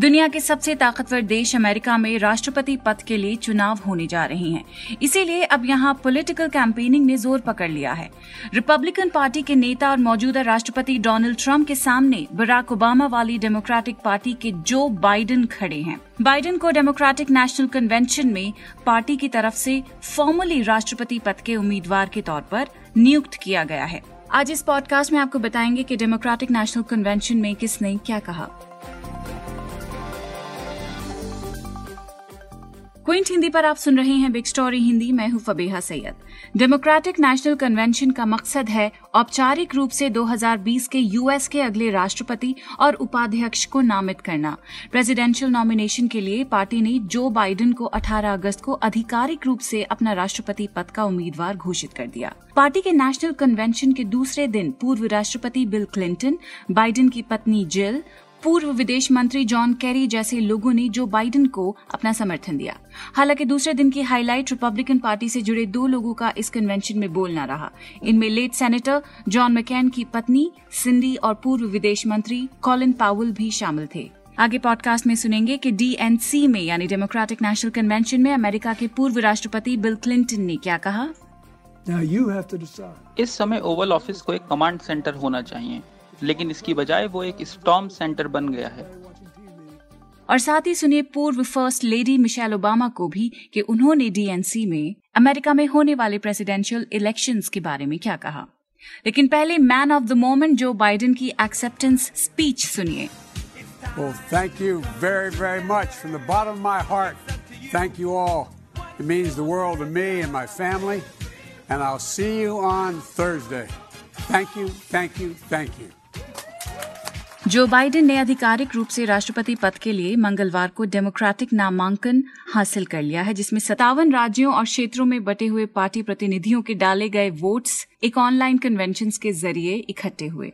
दुनिया के सबसे ताकतवर देश अमेरिका में राष्ट्रपति पद के लिए चुनाव होने जा रहे हैं। इसीलिए अब यहाँ पॉलिटिकल कैंपेनिंग ने ज़ोर पकड़ लिया है। रिपब्लिकन पार्टी के नेता और मौजूदा राष्ट्रपति डोनाल्ड ट्रंप के सामने बराक ओबामा वाली डेमोक्रेटिक पार्टी के जो बाइडन खड़े हैं। बाइडन को डेमोक्रेटिक नेशनल कन्वेंशन में पार्टी की तरफ़ से फॉर्मली राष्ट्रपति पद के उम्मीदवार के तौर पर नियुक्त किया गया है। आज इस पॉडकास्ट में आपको बताएँगे कि डेमोक्रेटिक नेशनल कन्वेंशन में किसने क्या कहा। क्विंट हिंदी पर आप सुन रहे हैं बिग स्टोरी हिंदी, मैं हूँ Fabiha Syed. Democratic National Convention का मकसद है औपचारिक रूप से 2020 के यूएस के अगले राष्ट्रपति और उपाध्यक्ष को नामित करना। प्रेसिडेंशियल नॉमिनेशन के लिए पार्टी ने जो बाइडेन को 18 अगस्त को आधिकारिक रूप से अपना राष्ट्रपति पद का उम्मीदवार घोषित कर दिया। पार्टी के नेशनल कन्वेंशन के दूसरे दिन पूर्व राष्ट्रपति बिल क्लिंटन बाइडेन की पत्नी जिल पूर्व विदेश मंत्री जॉन कैरी जैसे लोगों ने जो बाइडेन को अपना समर्थन दिया। हालाँकि दूसरे दिन की हाईलाइट रिपब्लिकन पार्टी से जुड़े दो लोगों का इस कन्वेंशन में बोलना रहा। इनमें लेट सेनेटर जॉन मैकेन की पत्नी सिंडी और पूर्व विदेश मंत्री कॉलिन पावल भी शामिल थे। आगे पॉडकास्ट में सुनेंगे कि डीएनसी में यानी डेमोक्रेटिक नेशनल कन्वेंशन में अमेरिका के पूर्व राष्ट्रपति बिल क्लिंटन ने क्या कहा? इस समय ओवल ऑफ़िस को एक कमांड सेंटर होना चाहिए। लेकिन इसकी बजाय वो एक स्टॉम सेंटर बन गया है। और साथ ही सुनिए पूर्व फ़र्स्ट लेडी मिशेल ओबामा को भी कि उन्होंने डीएनसी में अमेरिका में होने वाले प्रेसिडेंशियल इलेक्शंस के बारे में क्या कहा। लेकिन पहले man of the moment Joe Biden की एक्सेप्टेंस स्पीच सुनिए। Thank you very very much from the bottom of my heart thank you all it means the world to me and my family and I will see you on Thursday thank you thank you thank you Joe Biden ने आधिकारिक रूप से राष्ट्रपति पद के लिए मंगलवार को डेमोक्रेटिक नामांकन हासिल कर लिया है, जिसमें सत्तावन राज्यों और क्षेत्रों में बटे हुए पार्टी प्रतिनिधियों के डाले गए वोट्स एक ऑनलाइन कन्वेंशन के ज़रिए इकट्ठे हुए।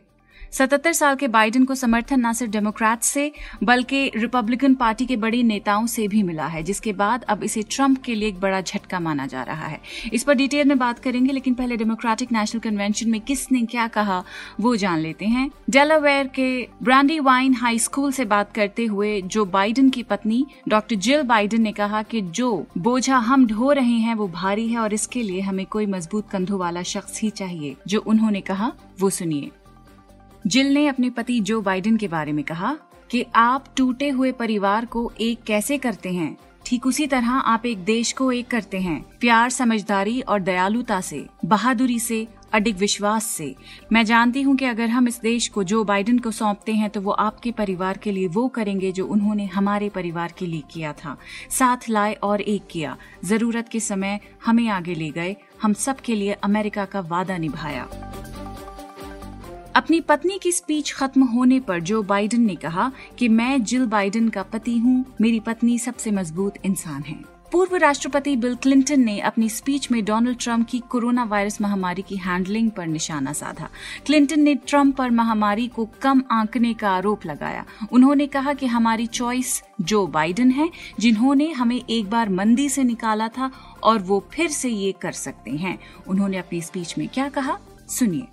सतहत्तर साल के बाइडेन को समर्थन न सिर्फ़ डेमोक्रेट से, बल्कि रिपब्लिकन पार्टी के बड़े नेताओं से भी मिला है, जिसके बाद अब इसे ट्रंप के लिए एक बड़ा झटका माना जा रहा है। इस पर डिटेल में बात करेंगे, लेकिन पहले डेमोक्रेटिक नेशनल कन्वेंशन में किसने क्या कहा, वो जान लेते हैं। डेलावेयर के ब्रांडी वाइन हाई स्कूल से बात करते हुए जो बाइडन की पत्नी, डॉक्टर जिल बाइडन ने कहा कि जो बोझा हम ढो रहे हैं, वो भारी है और इसके लिए हमें कोई मज़बूत कंधों वाला शख्स ही चाहिए, जो उन्होंने कहा, वो सुनिए। जिल ने अपने पति जो बाइडेन के बारे में कहा कि आप टूटे हुए परिवार को एक कैसे करते हैं, ठीक उसी तरह आप एक देश को एक करते हैं, प्यार, समझदारी और दयालुता से, बहादुरी से, अडिग विश्वास से। मैं जानती हूँ कि अगर हम इस देश को जो बाइडेन को सौंपते हैं तो वो आपके परिवार के लिए वो करेंगे जो उन्होंने हमारे परिवार के लिए किया था। साथ लाए और एक किया। ज़रूरत के समय हमें आगे ले गए। हम सब के लिए अमेरिका का वादा निभाया। अपनी पत्नी की स्पीच खत्म होने पर जो बाइडेन ने कहा कि मैं जिल बाइडेन का पति हूँ। मेरी पत्नी सबसे मज़बूत इंसान है। पूर्व राष्ट्रपति बिल क्लिंटन ने अपनी स्पीच में डोनाल्ड ट्रंप की कोरोना वायरस महामारी की हैंडलिंग पर निशाना साधा। क्लिंटन ने ट्रंप पर महामारी को कम आंकने का आरोप लगाया। उन्होंने कहा कि हमारी चॉइस जो बाइडेन है, जिन्होंने हमें एक बार मंदी से निकाला था और वो फिर से ये कर सकते हैं। उन्होंने अपनी स्पीच में क्या कहा? सुनिए।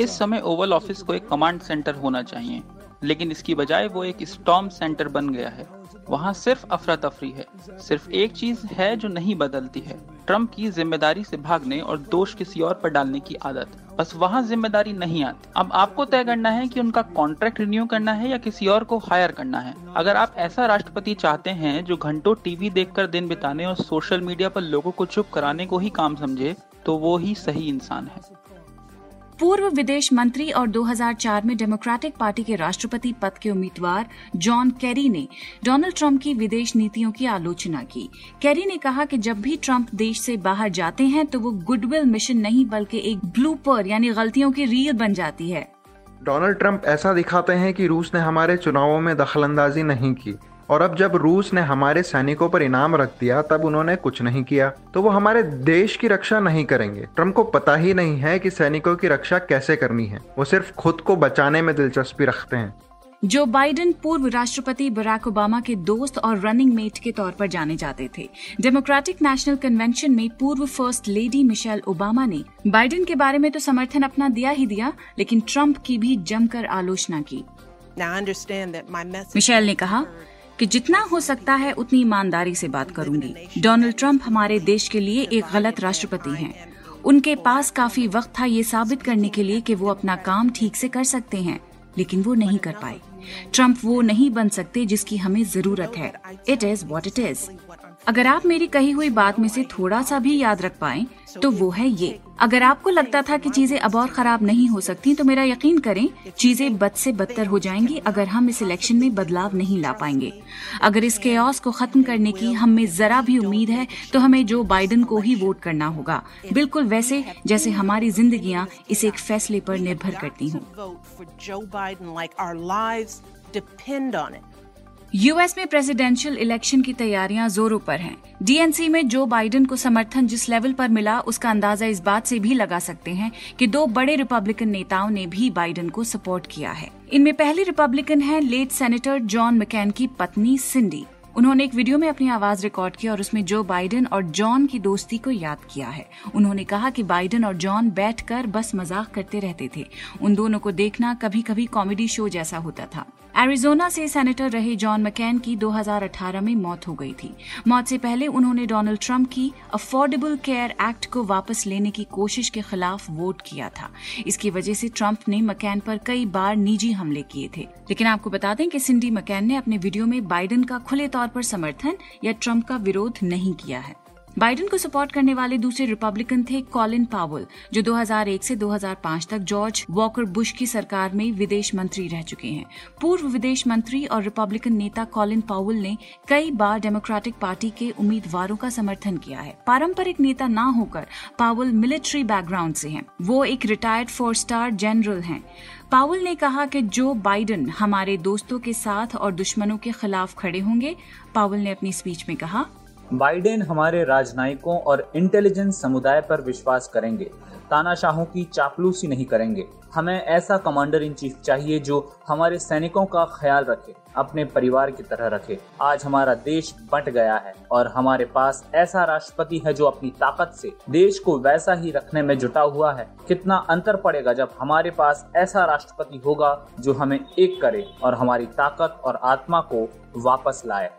इस समय ओवल ऑफ़िस को एक कमांड सेंटर होना चाहिए लेकिन इसकी बजाय वो एक स्टॉम सेंटर बन गया है। वहाँ सिर्फ़ अफरा तफरी है। सिर्फ़ एक चीज़ है जो नहीं बदलती है। ट्रंप की ज़िम्मेदारी से भागने और दोष किसी और पर डालने की आदत। बस वहाँ ज़िम्मेदारी नहीं आती। अब आपको तय करना है कि उनका कॉन्ट्रैक्ट रिन्यू करना है या किसी और को हायर करना है। अगर आप ऐसा राष्ट्रपति चाहते हैं जो घंटों टीवी देखकर दिन बिताने और सोशल मीडिया पर लोगों को चुप कराने को ही काम समझे तो वो ही सही इंसान है। पूर्व विदेश मंत्री और 2004 में डेमोक्रेटिक पार्टी के राष्ट्रपति पद के उम्मीदवार जॉन कैरी ने डोनाल्ड ट्रंप की विदेश नीतियों की आलोचना की। कैरी ने कहा कि जब भी ट्रंप देश से बाहर जाते हैं तो वो गुडविल मिशन नहीं, बल्कि एक ब्लूपर यानी गलतियों की रील बन जाती है। डोनाल्ड ट्रंप ऐसा दिखाते हैं कि रूस ने हमारे चुनावों में दखलंदाजी नहीं की। और अब जब रूस ने हमारे सैनिकों पर इनाम रख दिया तब उन्होंने कुछ नहीं किया। तो वो हमारे देश की रक्षा नहीं करेंगे। ट्रंप को पता ही नहीं है कि सैनिकों की रक्षा कैसे करनी है। वो सिर्फ़ खुद को बचाने में दिलचस्पी रखते हैं। जो बाइडेन पूर्व राष्ट्रपति बराक ओबामा के दोस्त और रनिंग मेट के तौर पर जाने जाते थे। डेमोक्रेटिक नेशनल कन्वेंशन में पूर्व फ़र्स्ट लेडी मिशेल ओबामा ने बाइडेन के बारे में तो समर्थन अपना दिया ही दिया लेकिन ट्रंप की भी जमकर आलोचना की। मिशेल ने कहा कि जितना हो सकता है उतनी ईमानदारी से बात करूँगी। डोनाल्ड ट्रंप हमारे देश के लिए एक गलत राष्ट्रपति हैं। उनके पास काफ़ी वक्त था ये साबित करने के लिए कि वो अपना काम ठीक से कर सकते हैं, लेकिन वो नहीं कर पाए। ट्रंप वो नहीं बन सकते जिसकी हमें ज़रूरत है। It is what it is अगर आप मेरी कही हुई बात में से थोड़ा सा भी याद रख पाए तो वो है ये। अगर आपको लगता था कि चीज़ें अब और खराब नहीं हो सकती तो मेरा यकीन करें, चीज़ें बद से बदतर हो जाएँगी अगर हम इस इलेक्शन में बदलाव नहीं ला पाएँगे। अगर इस केओस को खत्म करने की हम में जरा भी उम्मीद है तो हमें जो बाइडन को ही वोट करना होगा। बिल्कुल वैसे, जैसे हमारी ज़िंदगी इस एक फैसले पर निर्भर करती हूँ। यूएस में प्रेसिडेंशियल इलेक्शन की तैयारियाँ जोरों पर हैं। डीएनसी में जो बाइडेन को समर्थन जिस लेवल पर मिला, उसका अंदाज़ा इस बात से भी लगा सकते हैं कि दो बड़े रिपब्लिकन नेताओं ने भी बाइडेन को सपोर्ट किया है। इनमें पहली रिपब्लिकन है लेट सेनेटर जॉन मकैन की पत्नी सिंडी उन्होंने एक वीडियो में अपनी आवाज़ रिकॉर्ड की और उसमें जो बाइडेन और जॉन की दोस्ती को याद किया है। उन्होंने कहा कि बाइडेन और जॉन बैठकर बस मज़ाक करते रहते थे। उन दोनों को देखना कभी कभी कॉमेडी शो जैसा होता था। एरिजोना से सेनेटर रहे जॉन मकैन की 2018 में मौत हो गई थी। मौत से पहले उन्होंने डोनाल्ड ट्रंप की अफोर्डेबल केयर एक्ट को वापस लेने की कोशिश के खिलाफ वोट किया था। इसकी वजह से ट्रंप ने मकैन पर कई बार निजी हमले किए थे। लेकिन आपको बता दें कि सिंडी मकैन ने अपने वीडियो में बाइडेन का खुले तौर पर समर्थन या ट्रंप का विरोध नहीं किया है। बाइडेन को सपोर्ट करने वाले दूसरे रिपब्लिकन थे कॉलिन पावल, जो 2001 से 2005 तक जॉर्ज वॉकर बुश की सरकार में विदेश मंत्री रह चुके हैं। पूर्व विदेश मंत्री और रिपब्लिकन नेता कॉलिन पावल ने कई बार डेमोक्रेटिक पार्टी के उम्मीदवारों का समर्थन किया है। पारंपरिक नेता न होकर पावल मिलिट्री बैकग्राउंड से हैं। वो एक रिटायर्ड फोर स्टार जनरल हैं। पावल ने कहा कि जो बाइडन हमारे दोस्तों के साथ और दुश्मनों के खिलाफ खड़े होंगे, पावल ने अपनी स्पीच में कहा बाइडेन हमारे राजनयिकों और इंटेलिजेंस समुदाय पर विश्वास करेंगे। तानाशाहों की चापलूसी नहीं करेंगे। हमें ऐसा कमांडर इन चीफ चाहिए जो हमारे सैनिकों का ख्याल रखे, अपने परिवार की तरह रखे। आज हमारा देश बंट गया है और हमारे पास ऐसा राष्ट्रपति है जो अपनी ताकत से देश को वैसा ही रखने में जुटा हुआ है। कितना अंतर पड़ेगा जब हमारे पास ऐसा राष्ट्रपति होगा जो हमें एक करे और हमारी ताकत और आत्मा को वापस लाए।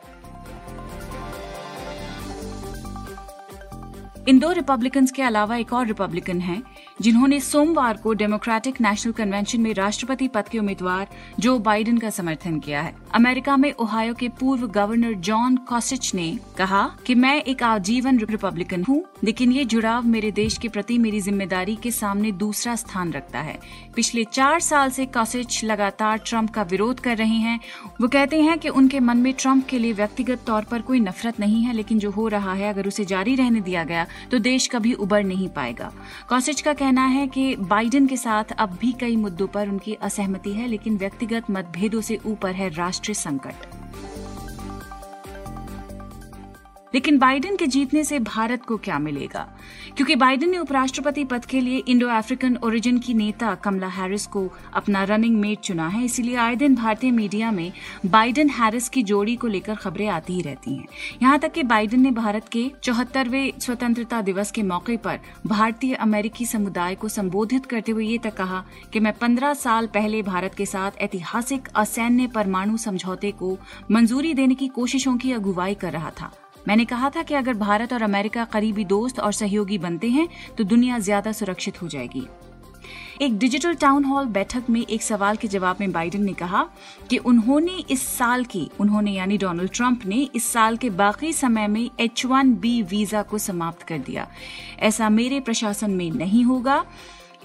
इन दो रिपब्लिकन के अलावा एक और रिपब्लिकन है जिन्होंने सोमवार को डेमोक्रेटिक नेशनल कन्वेंशन में राष्ट्रपति पद के उम्मीदवार जो बाइडेन का समर्थन किया है। अमेरिका में ओहायो के पूर्व गवर्नर जॉन कॉसिच ने कहा कि मैं एक आजीवन रिपब्लिकन हूँ, लेकिन ये जुड़ाव मेरे देश के प्रति मेरी ज़िम्मेदारी के सामने दूसरा स्थान रखता है। पिछले चार साल से कॉसिच लगातार ट्रंप का विरोध कर रहे हैं। वो कहते हैं कि उनके मन में ट्रंप के लिए व्यक्तिगत तौर पर कोई नफरत नहीं है, लेकिन जो हो रहा है, अगर उसे जारी रहने दिया गया तो देश कभी उबर नहीं पाएगा। कॉसिच का कहना है कि बाइडेन के साथ अब भी कई मुद्दों पर उनकी असहमति है, लेकिन व्यक्तिगत मतभेदों से ऊपर है राष्ट्रीय संकट। लेकिन बाइडेन के जीतने से भारत को क्या मिलेगा? क्योंकि बाइडेन ने उपराष्ट्रपति पद के लिए इंडो अफ्रीकन ओरिजिन की नेता कमला हैरिस को अपना रनिंग मेट चुना है। इसीलिए आए दिन भारतीय मीडिया में बाइडेन हैरिस की जोड़ी को लेकर खबरें आती ही रहती हैं। यहाँ तक कि बाइडेन ने भारत के चौहत्तरवे स्वतंत्रता दिवस के मौके पर भारतीय अमेरिकी समुदाय को संबोधित करते हुए ये तक कहा कि मैं पंद्रह साल पहले भारत के साथ ऐतिहासिक, असैन्य परमाणु समझौते को मंजूरी देने की कोशिशों की अगुवाई कर रहा था। मैंने कहा था कि अगर भारत और अमेरिका करीबी दोस्त और सहयोगी बनते हैं तो दुनिया ज़्यादा सुरक्षित हो जाएगी। एक डिजिटल टाउन हॉल बैठक में एक सवाल के जवाब में बाइडेन ने कहा कि उन्होंने इस साल की, उन्होंने यानी डोनाल्ड ट्रंप ने इस साल के बाकी समय में एच वन बी वीज़ा को समाप्त कर दिया। ऐसा मेरे प्रशासन में नहीं होगा।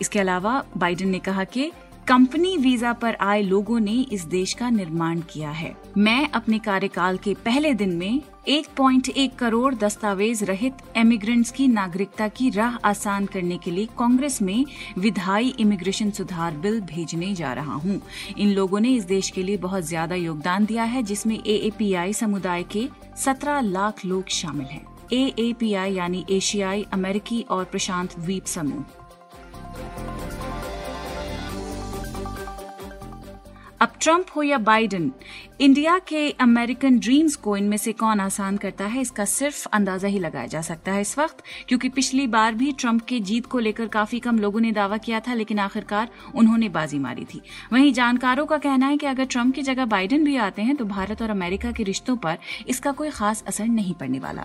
इसके अलावा बाइडेन ने कहा कि कंपनी वीज़ा पर आए लोगों ने इस देश का निर्माण किया है। मैं अपने कार्यकाल के पहले दिन में 1.1 करोड़ दस्तावेज़ रहित एमिग्रेंट्स की नागरिकता की राह आसान करने के लिए कांग्रेस में विधायी इमिग्रेशन सुधार बिल भेजने जा रहा हूँ। इन लोगों ने इस देश के लिए बहुत ज़्यादा योगदान दिया है, जिसमें एएपीआई समुदाय के 17 लाख लोग शामिल हैं ए यानी एशियाई, अमेरिकी और प्रशांत द्वीप समूह अब ट्रंप हो या बाइडेन, इंडिया के अमेरिकन ड्रीम्स को इनमें से कौन आसान करता है, इसका सिर्फ़ अंदाज़ा ही लगाया जा सकता है इस वक्त, क्योंकि पिछली बार भी ट्रंप के जीत को लेकर काफ़ी कम लोगों ने दावा किया था, लेकिन आखिरकार उन्होंने बाजी मारी थी। वहीं जानकारों का कहना है कि अगर ट्रंप की जगह बाइडेन भी आते हैं तो भारत और अमेरिका के रिश्तों पर इसका कोई खास असर नहीं पड़ने वाला।